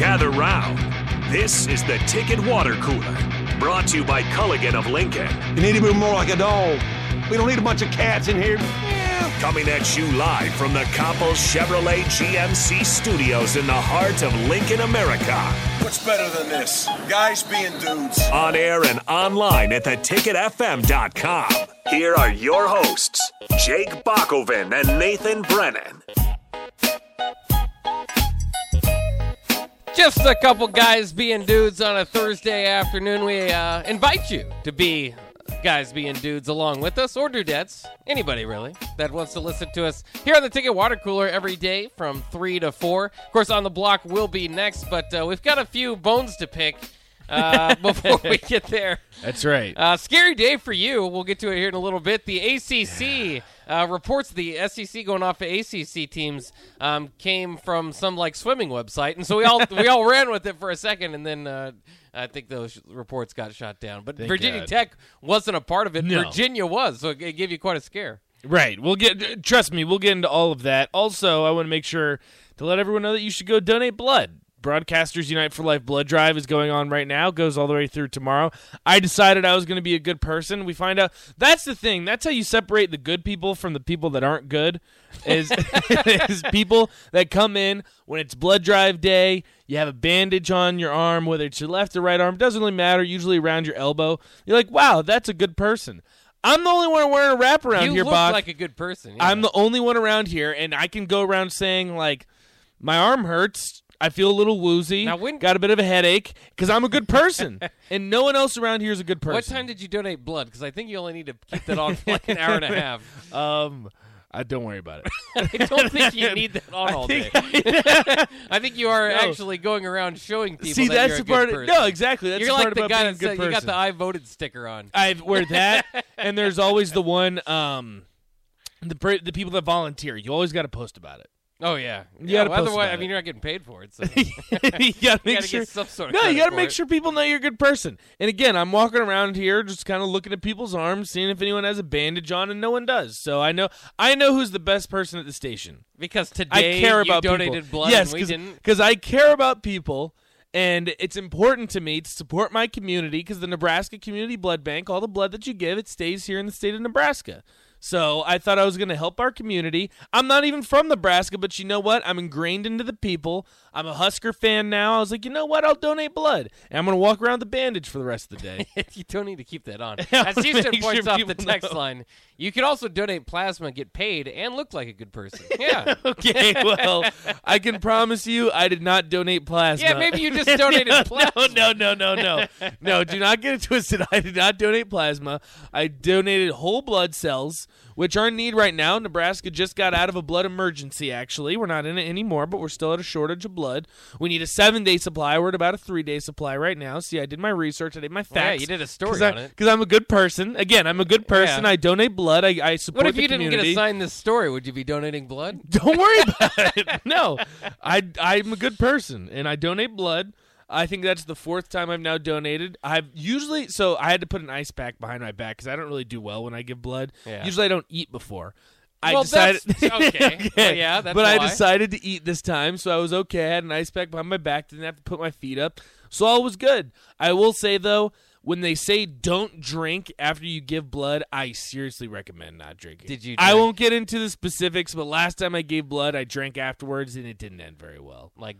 gather round. This is the Ticket Water Cooler, brought to you by Culligan of Lincoln. You need to be more like a dog. We don't need a bunch of cats in here. Coming at you live from the Coppel Chevrolet GMC studios in the heart of Lincoln, America. What's better than this? Guys being dudes. On air and online at theticketfm.com. Here are your hosts, Jake Bakoven and Nathan Brennan. Just a couple guys being dudes on a Thursday afternoon. We uh, invite you to be guys being dudes along with us, or dudettes, anybody really that wants to listen to us here on the Ticket Water Cooler every day from 3 to 4. Of course, on the block will be next, but uh, we've got a few bones to pick uh, before we get there. That's right. Uh, scary day for you. We'll get to it here in a little bit. The ACC uh, reports the SEC going off of ACC teams um, came from some like swimming website, and so we all we all ran with it for a second, and then uh, I think those reports got shot down. But Thank Virginia God. Tech wasn't a part of it. No. Virginia was, so it gave you quite a scare. Right. We'll get. Trust me, we'll get into all of that. Also, I want to make sure to let everyone know that you should go donate blood. Broadcasters Unite for Life blood drive is going on right now. Goes all the way through tomorrow. I decided I was going to be a good person. We find out that's the thing. That's how you separate the good people from the people that aren't good. Is is people that come in when it's blood drive day. You have a bandage on your arm, whether it's your left or right arm, doesn't really matter. Usually around your elbow. You're like, wow, that's a good person. I'm the only one wearing a wrap around you here, look Bach. like a good person. yeah. I'm the only one around here, and I can go around saying like, my arm hurts. I feel a little woozy. Now, when- got a bit of a headache because I'm a good person, and no one else around here is a good person. What time did you donate blood? Because I think you only need to keep that on for like an hour and a half. Um, I don't worry about it. I don't think you need that on all day. I think you are No. actually going around showing people. See, that that's you're the a good part. person. no, exactly. That's you're the like part the about guy being a that good said you got the I voted sticker on. I wear that, and there's always the one. Um, the per- the people that volunteer. You always got to post about it. Oh yeah, yeah. well, otherwise, I mean, it. you're not getting paid for it. So you gotta make you gotta sure. sort of no, you gotta make it. sure people know you're a good person. And again, I'm walking around here just kind of looking at people's arms, seeing if anyone has a bandage on, and no one does. So I know I know who's the best person at the station. because today I care you about donated people. blood yes, we didn't. because I care about people. And it's important to me to support my community because the Nebraska Community Blood Bank, all the blood that you give, it stays here in the state of Nebraska. So I thought I was going to help our community. I'm not even from Nebraska, but you know what? I'm ingrained into the people. I'm a Husker fan now. I was like, you know what? I'll donate blood. And I'm going to walk around with the bandage for the rest of the day. you don't need to keep that on. As Houston points sure off the text know. line, you can also donate plasma, get paid, and look like a good person. Yeah. okay, well, I can promise you I did not donate plasma. Yeah, maybe you just donated no, plasma. No, no, no, no, no. no, do not get it twisted. I did not donate plasma. I donated whole blood cells, which are in need right now. Nebraska just got out of a blood emergency, actually. We're not in it anymore, but we're still at a shortage of blood. We need a seven day supply. We're at about a three day supply right now. See, I did my research, I did my oh, facts. Well, yeah, you did a story Cause I- on it. Because I'm a good person. Again, I'm a good person. Yeah. I donate blood. I, I support What if you didn't get assigned this story? Would you be donating blood? Don't worry about it. No, I I'm a good person and I donate blood. I think that's the fourth time I've now donated. I've usually so I had to put an ice pack behind my back because I don't really do well when I give blood. Yeah. Usually I don't eat before. I Well, decided that's- okay. Well, yeah, that's but I decided to eat this time, so I was okay. I had an ice pack behind my back, didn't have to put my feet up, so all was good. I will say though, when they say don't drink after you give blood, I seriously recommend not drinking. Did you I won't get into the specifics, but last time I gave blood, I drank afterwards, and it didn't end very well. Like,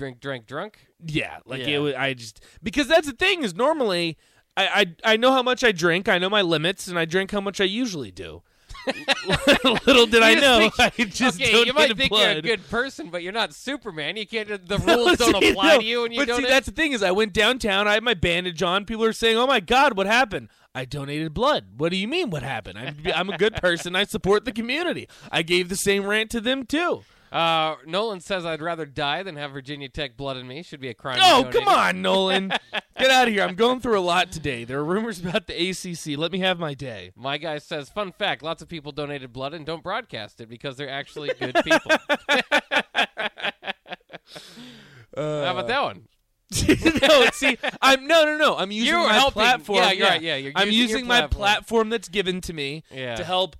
drink, drink, drunk? Yeah, like Yeah. it was. I just because that's the thing is normally. I, I I know how much I drink. I know my limits, and I drink how much I usually do. Little did I You just know, think- I just okay, you might think blood. you're a good person, but you're not Superman. You can't. The rules don't See, apply no, to you, and you but don't. see, that's the thing is, I went downtown. I had my bandage on. People are saying, "Oh my God, what happened?" I donated blood. What do you mean? What happened? I'm, I'm a good person. I support the community. I gave the same rant to them too. Uh, Nolan says I'd rather die than have Virginia Tech blood in me. Should be a crime. Oh, come on, Nolan. Get out of here. I'm going through a lot today. There are rumors about the ACC. Let me have my day. My guy says, fun fact: lots of people donated blood and don't broadcast it because they're actually good people. How about that one? no, see, I'm no, no, no. I'm using You're my helping- platform. yeah, you're right, yeah, you're I'm using using my platform. platform that's given to me Yeah. to help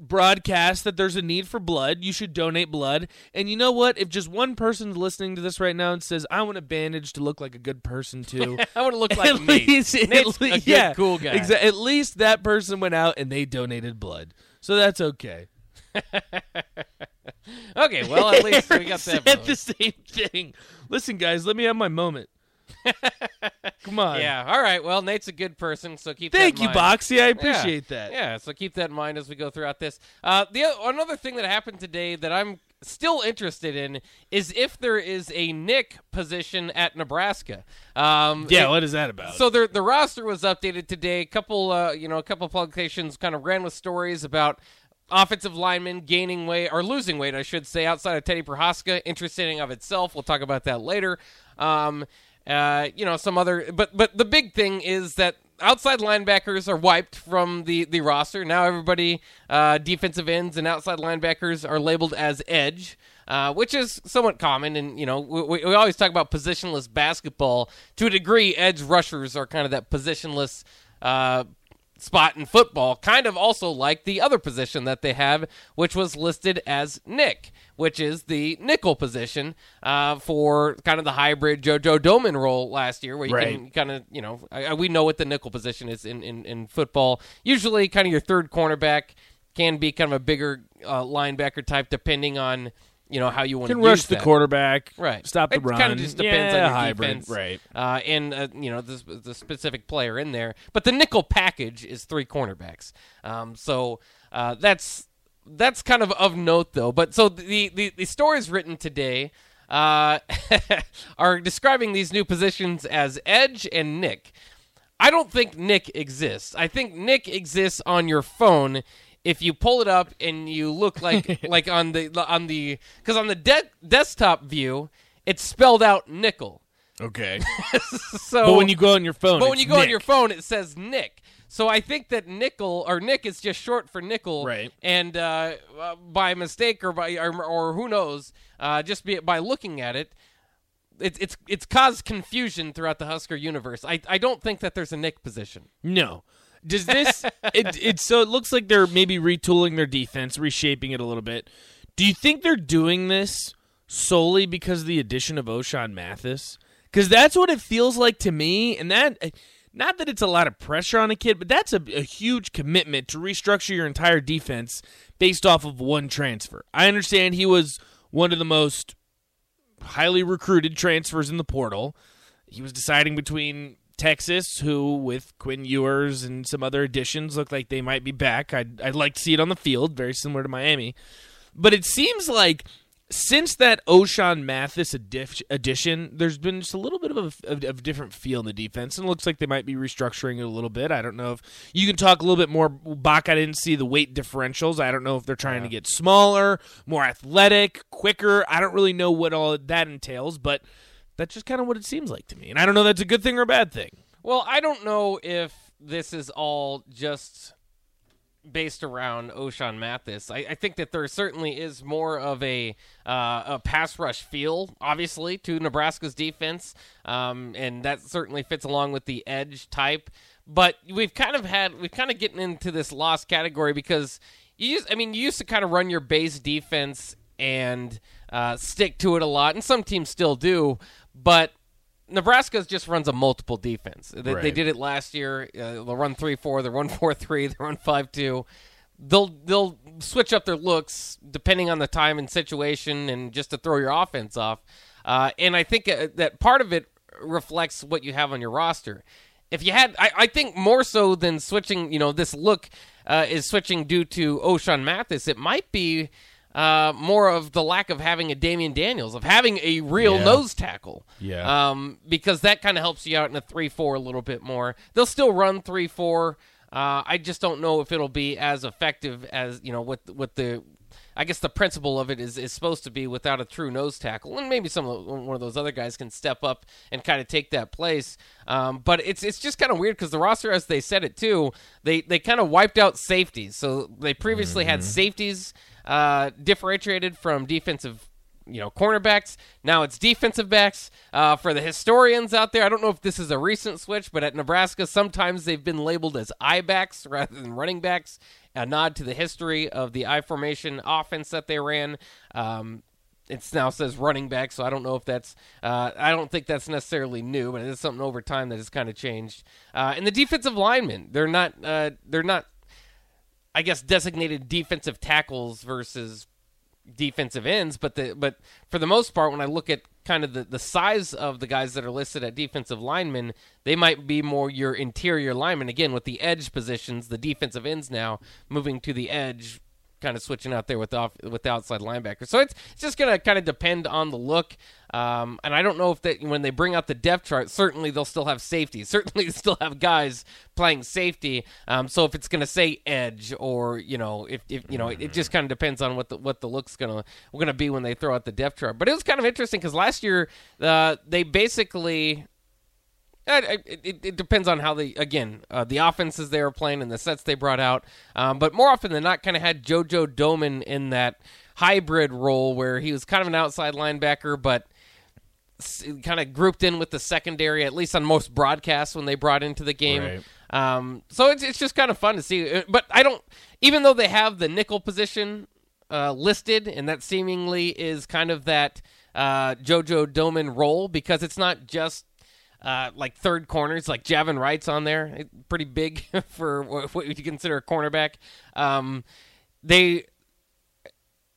broadcast that there's a need for blood. You should donate blood. And you know what? If just one person's listening to this right now and says, "I want a bandage to look like a good person too," I want to look like Nate. least, at least- a good, yeah, cool guy. exa- at least that person went out and they donated blood, so that's okay. Okay, well at least we got that. Said the same thing. Listen, guys, let me have my moment. Come on. Yeah. All right. Well, Nate's a good person, so keep. Thank that in you, mind. Boxy. I appreciate yeah. that. Yeah. So keep that in mind as we go throughout this. Uh, the another thing that happened today that I'm still interested in is if there is a Nick position at Nebraska. Um, Yeah, it- what is that about? So the the roster was updated today. A couple, uh, you know, a couple publications kind of ran with stories about offensive linemen gaining weight or losing weight, I should say, outside of Teddy Prochazka. Interesting of itself. We'll talk about that later. Um, uh, you know, some other, but but the big thing is that outside linebackers are wiped from the the roster. Now everybody, uh, defensive ends and outside linebackers are labeled as edge. Uh, which is somewhat common, and you know we, we always talk about positionless basketball. To a degree, edge rushers are kind of that positionless uh, spot in football, kind of also like the other position that they have, which was listed as Nick, which is the nickel position uh, for kind of the hybrid JoJo Domann role last year, where you can kind of, you know, I, I- we know what the nickel position is in, in, in football. Usually, kind of your third cornerback can be kind of a bigger uh, linebacker type, depending on. You know how you want to rush the that. quarterback, Right. Stop the it run. kind of just depends yeah, on your hybrid, defense, right? Uh, and uh, you know the the specific player in there. But the nickel package is three cornerbacks. Um, so uh, that's that's kind of of note though. But so the the, the stories written today. Uh, are describing these new positions as Edge and Nick. I don't think Nick exists. I think Nick exists on your phone if you pull it up and you look like like on the on the because on the de- desktop view it's spelled out nickel. Okay. So but when you go on your phone, but when you go on your phone it says Nick. So I think that nickel or Nick is just short for nickel, Right. And uh, uh, by mistake or by or, or who knows, uh, just be, by looking at it, it's it's it's caused confusion throughout the Husker universe. I I don't think that there's a Nick position. No. Does this it, it so it looks like they're maybe retooling their defense, reshaping it a little bit. Do you think they're doing this solely because of the addition of Ochaun Mathis? Cuz that's what it feels like to me and that eh, not that it's a lot of pressure on a kid, but that's a, a huge commitment to restructure your entire defense based off of one transfer. I understand he was one of the most highly recruited transfers in the portal. He was deciding between Texas, who with Quinn Ewers and some other additions look like they might be back. I'd, I'd like to see it on the field, very similar to Miami. But it seems like since that Ochaun Mathis addi- addition, there's been just a little bit of a, of, of different feel in the defense, and it looks like they might be restructuring it a little bit. I don't know if you can talk a little bit more. Bach, I didn't see the weight differentials. I don't know if they're trying to get smaller, more athletic, quicker. I don't really know what all that entails, but that's just kind of what it seems like to me. And I don't know that's a good thing or a bad thing. Well, I don't know if this is all just based around Ochaun Mathis. I, I think that there certainly is more of a uh, a pass rush feel, obviously, to Nebraska's defense, um, and that certainly fits along with the edge type. But we've kind of had we've kind of getting into this lost category because you used, I mean, you used to kind of run your base defense and uh, stick to it a lot, and some teams still do, but Nebraska just runs a multiple defense. They, they did it last year. Uh, they'll run three four. They'll run four three. They'll run five two. They'll they'll switch up their looks depending on the time and situation, and just to throw your offense off. Uh, and I think uh, that part of it reflects what you have on your roster. If you had, I, I think more so than switching, you know, this look uh, is switching due to Ochaun Mathis. It might be uh, more of the lack of having a Damion Daniels, of having a real Yeah. nose tackle. Yeah. Um, because that kind of helps you out in a 3 4 a little bit more. They'll still run 3 4. Uh, I just don't know if it'll be as effective as, you know, what, what the. I guess the principle of it is, is supposed to be without a true nose tackle, and maybe some of the, one of those other guys can step up and kind of take that place. Um, but it's it's just kind of weird because the roster, as they said it too, they they kind of wiped out safeties. So they previously had safeties uh, differentiated from defensive you know cornerbacks. Now it's defensive backs. Uh, for the historians out there, I don't know if this is a recent switch, but at Nebraska, sometimes they've been labeled as I backs rather than running backs. A nod to the history of the I formation offense that they ran. Um, it now says running back, so I don't know if that's. Uh, I don't think that's necessarily new, but it is something over time that has kind of changed. Uh, and the defensive linemen, they're not. Uh, they're not. I guess designated defensive tackles versus defensive ends, but the but for the most part, when I look at kind of the, the size of the guys that are listed at defensive linemen, they might be more your interior linemen. Again, with the edge positions, the defensive ends now moving to the edge kind of switching out there with off, with the outside linebacker. So it's, it's just going to kind of depend on the look. Um, and I don't know if that when they bring out the depth chart, certainly they'll still have safety. Certainly still have guys playing safety. Um, so if it's going to say edge or you know if, if you know it, it just kind of depends on what the what the look's gonna gonna be when they throw out the depth chart. But it was kind of interesting because last year uh, they basically it, it, it, depends on how they again uh, the offenses they were playing and the sets they brought out. Um, but more often than not, kind of had JoJo Domann in that hybrid role where he was kind of an outside linebacker, but kind of grouped in with the secondary, at least on most broadcasts when they brought into the game. Right. Um, so it's it's just kind of fun to see. Uh, but I don't, even though they have the nickel position uh, listed, and that seemingly is kind of that uh, JoJo Domann role because it's not just uh, like third corners, like Javin Wright's on there, pretty big for what you consider a cornerback. Um, they,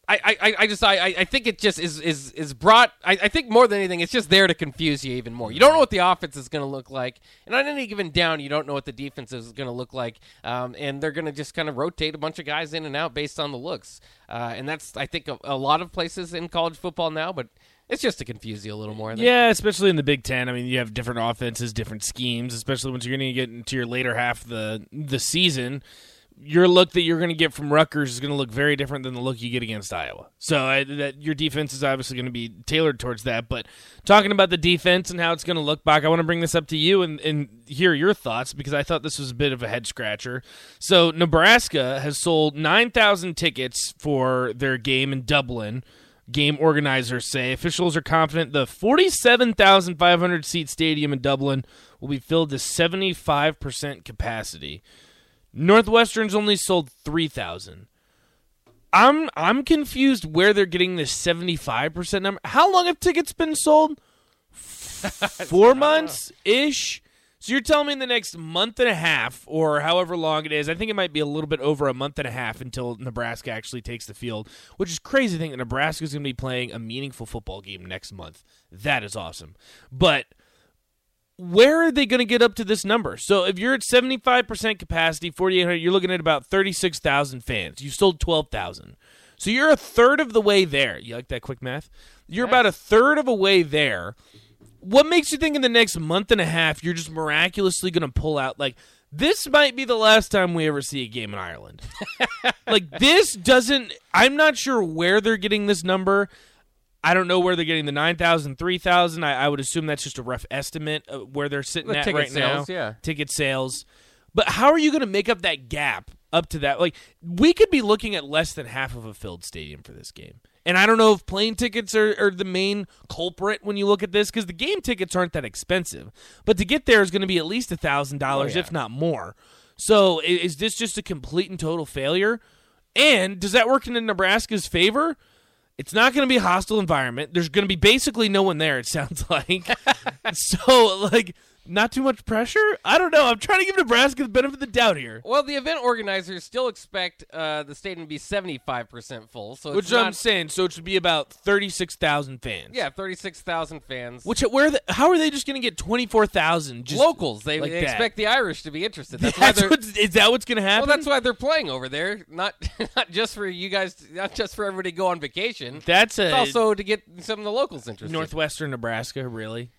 I, I, I just I, I think it just is is is brought. I, I think more than anything, it's just there to confuse you even more. You don't know what the offense is going to look like, and on any given down, you don't know what the defense is going to look like. Um, and they're going to just kind of rotate a bunch of guys in and out based on the looks. Uh, and that's I think a, a lot of places in college football now, but it's just to confuse you a little more. Yeah, especially in the Big Ten. I mean, you have different offenses, different schemes, especially once you're going to get into your later half of the the season. Your look that you're going to get from Rutgers is going to look very different than the look you get against Iowa. So I, that your defense is obviously going to be tailored towards that. But talking about the defense and how it's going to look back, I want to bring this up to you and, and hear your thoughts because I thought this was a bit of a head scratcher. So Nebraska has sold 9,000 tickets for their game in Dublin game organizers say. Officials are confident the 47,500 seat stadium in Dublin will be filled to 75% capacity. Northwestern's only sold 3,000. I'm I'm confused where they're getting this 75% number. How long have tickets been sold? 4 months ish. So you're telling me in the next month and a half, or however long it is, I think it might be a little bit over a month and a half until Nebraska actually takes the field, which is crazy to think that Nebraska is going to be playing a meaningful football game next month. That is awesome. But where are they going to get up to this number? So if you're at 75% capacity, 4,800, you're looking at about 36,000 fans. You sold 12,000. So you're a third of the way there. You like that quick math? You're about a third of a way there what makes you think in the next month and a half you're just miraculously going to pull out like this might be the last time we ever see a game in Ireland. like this doesn't I'm not sure where they're getting this number. I don't know where they're getting the 9,000, 3,000. I, I would assume that's just a rough estimate of where they're sitting the at ticket right sales, now. Yeah. Ticket sales. But how are you going to make up that gap up to that? Like we could be looking at less than half of a filled stadium for this game. And I don't know if plane tickets are, are the main culprit when you look at this because the game tickets aren't that expensive. But to get there is going to be at least a thousand dollars, oh, if not more. So is this just a complete and total failure? And does that work in Nebraska's favor? It's not going to be a hostile environment. There's going to be basically no one there. It sounds like. so like not too much pressure? I don't know. I'm trying to give Nebraska the benefit of the doubt here. Well, the event organizers still expect uh, the stadium to be 75% full. So Which not, I'm saying, so it should be about 36,000 fans. Yeah, 36,000 fans. Which where the, how are they just going to get 24,000 just locals? They, like they expect the Irish to be interested. That's, That's why is that what's going to happen? Well, that's why they're playing over there. Not not just for you guys, not just for everybody to go on vacation. That's a also to get some of the locals interested. northwestern Nebraska, really.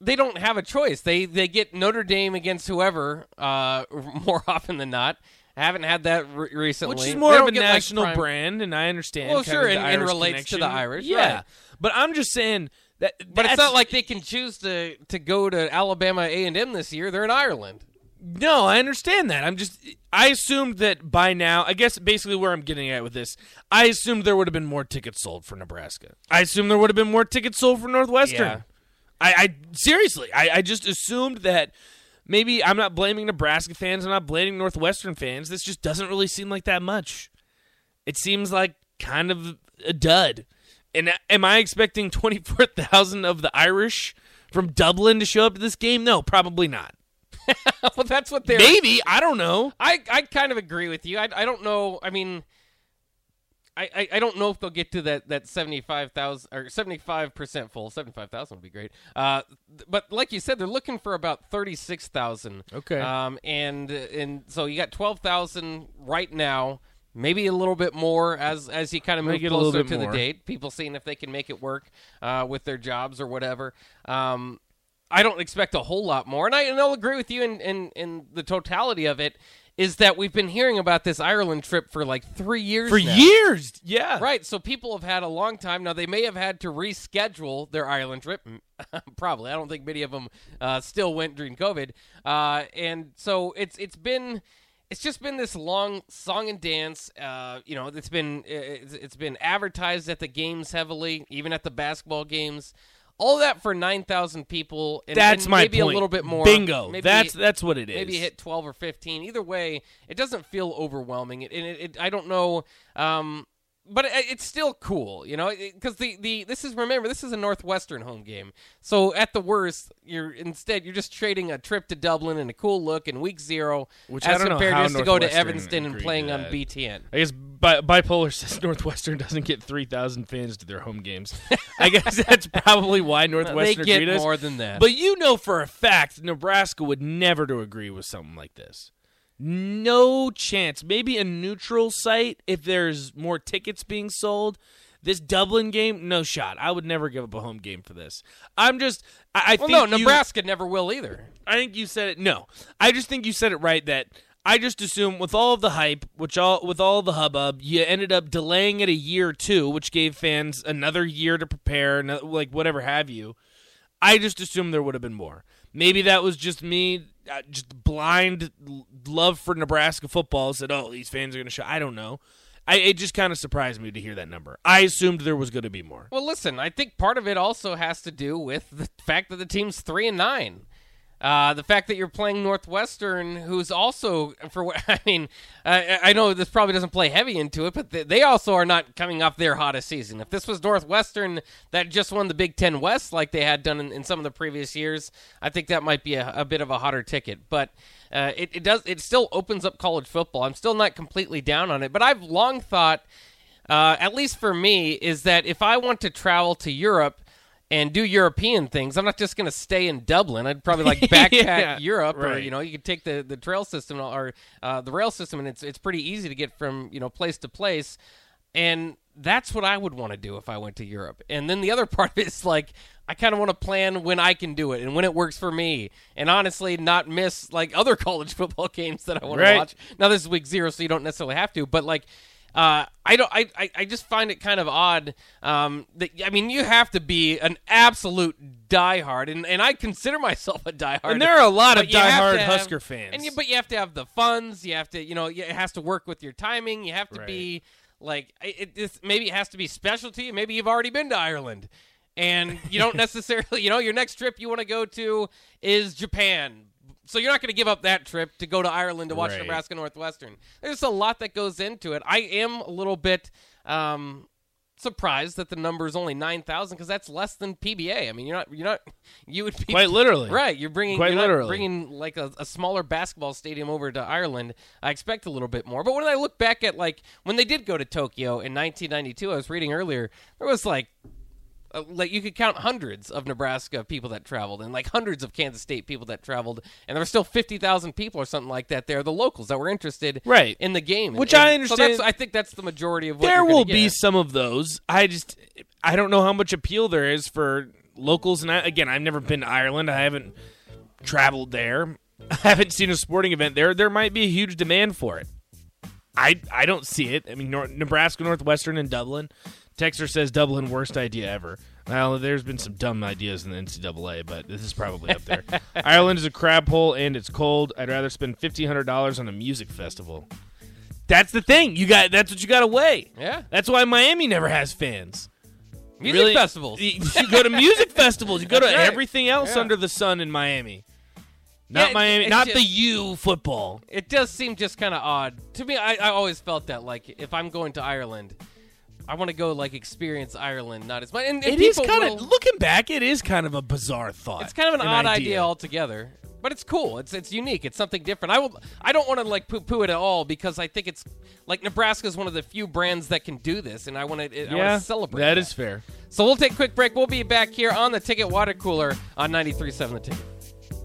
They don't have a choice. They they get Notre Dame against whoever uh, more often than not. I haven't had that re- recently. Which is more of a get, like, national brand, and I understand. Well, sure, and- and relates to the. Irish, Yeah, right. but I'm just saying that. But it's not like they can choose to to go to Alabama A and M this year. They're in Ireland. No, I understand that. I'm just I assumed that by now, I guess basically where I'm getting at with this, I assumed there would have been more tickets sold for Nebraska. I assumed there would have been more tickets sold for Northwestern. Yeah. I, I seriously, I, I just assumed that maybe I'm not blaming Nebraska fans, I'm not blaming Northwestern fans. This just doesn't really seem like that much. It seems like kind of a dud. And am I expecting 24,000 of the Irish from Dublin to show up to this game? No, probably not. well, that's what they're. Maybe, I don't know. I, I kind of agree with you. I, I don't know. I mean, I, I, I don't know if they'll get to that, that 75,000 or 75% full. 75,000 would be great. Uh, but like you said, they're looking for about 36,000. Okay. Um, and, and so you got 12,000 right now. Maybe a little bit more as as you kind of move Make it a little closer to more. the date. People seeing if they can make it work uh, with their jobs or whatever. Um, I don't expect a whole lot more, and I and I'll agree with you in, in in the totality of it. Is that we've been hearing about this Ireland trip for like three years For now. years, yeah. Right, so people have had a long time now. They may have had to reschedule their Ireland trip. Probably, I don't think many of them uh, still went during COVID. Uh, and so it's it's been it's just been this long song and dance. Uh, you know, it's been it's, it's been advertised at the games heavily, even at the basketball games. All that for nine thousand people. And, That's and my maybe point. a little bit more. Bingo. Maybe- that's that's what it is. maybe hit 12 or 15 either way it doesn't feel overwhelming it, and it, it, i don't know um, but it, it's still cool you know because the, the this is remember this is a northwestern home game. So at the worst you're instead you're just trading a trip to dublin and a cool look in week zero Which I as know compared how just to go to evanston and playing on btn I guess bi- bipolar says Northwestern doesn't get three thousand fans to their home games. I guess that's probably why they Northwestern get agreed to more than that. But you know for a fact Nebraska would never to agree with something like this. No chance. Maybe a neutral site if there's more tickets being sold. This Dublin game, no shot. I would never give up a home game for this. I'm just, I, I well think no you- nebraska never will either I think you said it. No, I just think you said it right. That I just assume with all of the hype, which all with all the hubbub, you ended up delaying it a year too, which gave fans another year to prepare, like whatever have you. I just assume there would have been more. Maybe that was just me, Uh, just blind love for Nebraska football. Said, "Oh, these fans are going to show." I don't know. I, it just kind of surprised me to hear that number. I assumed there was going to be more. Well, listen, I think part of it also has to do with the fact that the team's three and nine. Uh, the fact that you're playing Northwestern, who's also, for what I mean, I, I know this probably doesn't play heavy into it, but they, also are not coming off their hottest season. If this was Northwestern that just won the Big Ten West like they had done in, in some of the previous years, I think that might be a, a bit of a hotter ticket. But uh, it, it does, it still opens up college football. I'm still not completely down on it, but I've long thought uh, at least for me, is that if I want to travel to Europe and do European things, I'm not just going to stay in Dublin. I'd probably like backpack Yeah, Europe, or you know, you could take the, the trail system or uh, the rail system, and it's it's pretty easy to get from you know place to place, and that's what I would want to do if I went to Europe. And then the other part of it is like. I kind of want to plan when I can do it and when it works for me, and honestly, not miss like other college football games that I want Right. to watch. Now this is week zero, so you don't necessarily have to, but like uh, I don't. I, I, I just find it kind of odd. Um, that I mean, you have to be an absolute diehard, and, and I consider myself a diehard. And there are a lot of but you have diehard have- Husker fans. and you, but you have to have the funds. You have to, you know, it has to work with your timing. You have to be like it, it maybe it has to be specialty. Maybe you've already been to Ireland, and you don't necessarily, you know, your next trip you want to go to is Japan. So you're not going to give up that trip to go to Ireland to watch Right. Nebraska Northwestern. There's a lot that goes into it. I am a little bit um, surprised that the number is only nine thousand because that's less than PBA. I mean, you're not, you're not, you would be Quite literally. right. You're bringing Quite you're literally. bringing like a, a smaller basketball stadium over to Ireland. I expect a little bit more. But when I look back at like when they did go to Tokyo in 1992, I was reading earlier, there was like uh, like you could count hundreds of Nebraska people that traveled, and like hundreds of Kansas State people that traveled, and there were still fifty thousand people or something like that there, the locals that were interested Right. in the game, Which And- I and So understand. that's, I think that's the majority of what there will be some of those. I just I don't know how much appeal there is for locals. And I, again, I've never been to Ireland. I haven't traveled there. I haven't seen a sporting event there. There might be a huge demand for it. I I don't see it. I mean, Nor- Nebraska, Northwestern, and Dublin. Texter says Dublin worst idea ever. Well, there's been some dumb ideas in the NCAA, but this is probably up there. Ireland is a crab hole and it's cold. I'd rather spend fifteen hundred dollars on a music festival. That's the thing. You got. That's what you got to weigh. Yeah. That's why Miami never has fans. Music Really- festivals. You, you go to music festivals. You go to right. everything else Yeah. under the sun in Miami. Not Yeah, Miami. not just- the U football. It does seem just kind of odd to me. I, I always felt that like if I'm going to Ireland, I want to go like experience Ireland, not as much. And, and It is kind of looking back. It is kind of a bizarre thought. It's kind of an, odd idea. idea altogether, but it's cool. It's it's unique. It's something different. I will. I don't want to like poo poo it at all because I think it's like Nebraska is one of the few brands that can do this, and I want to. I Yeah, want to celebrate. that is fair. So we'll take a quick break. We'll be back here on the Ticket Water Cooler on 93.7 The Ticket.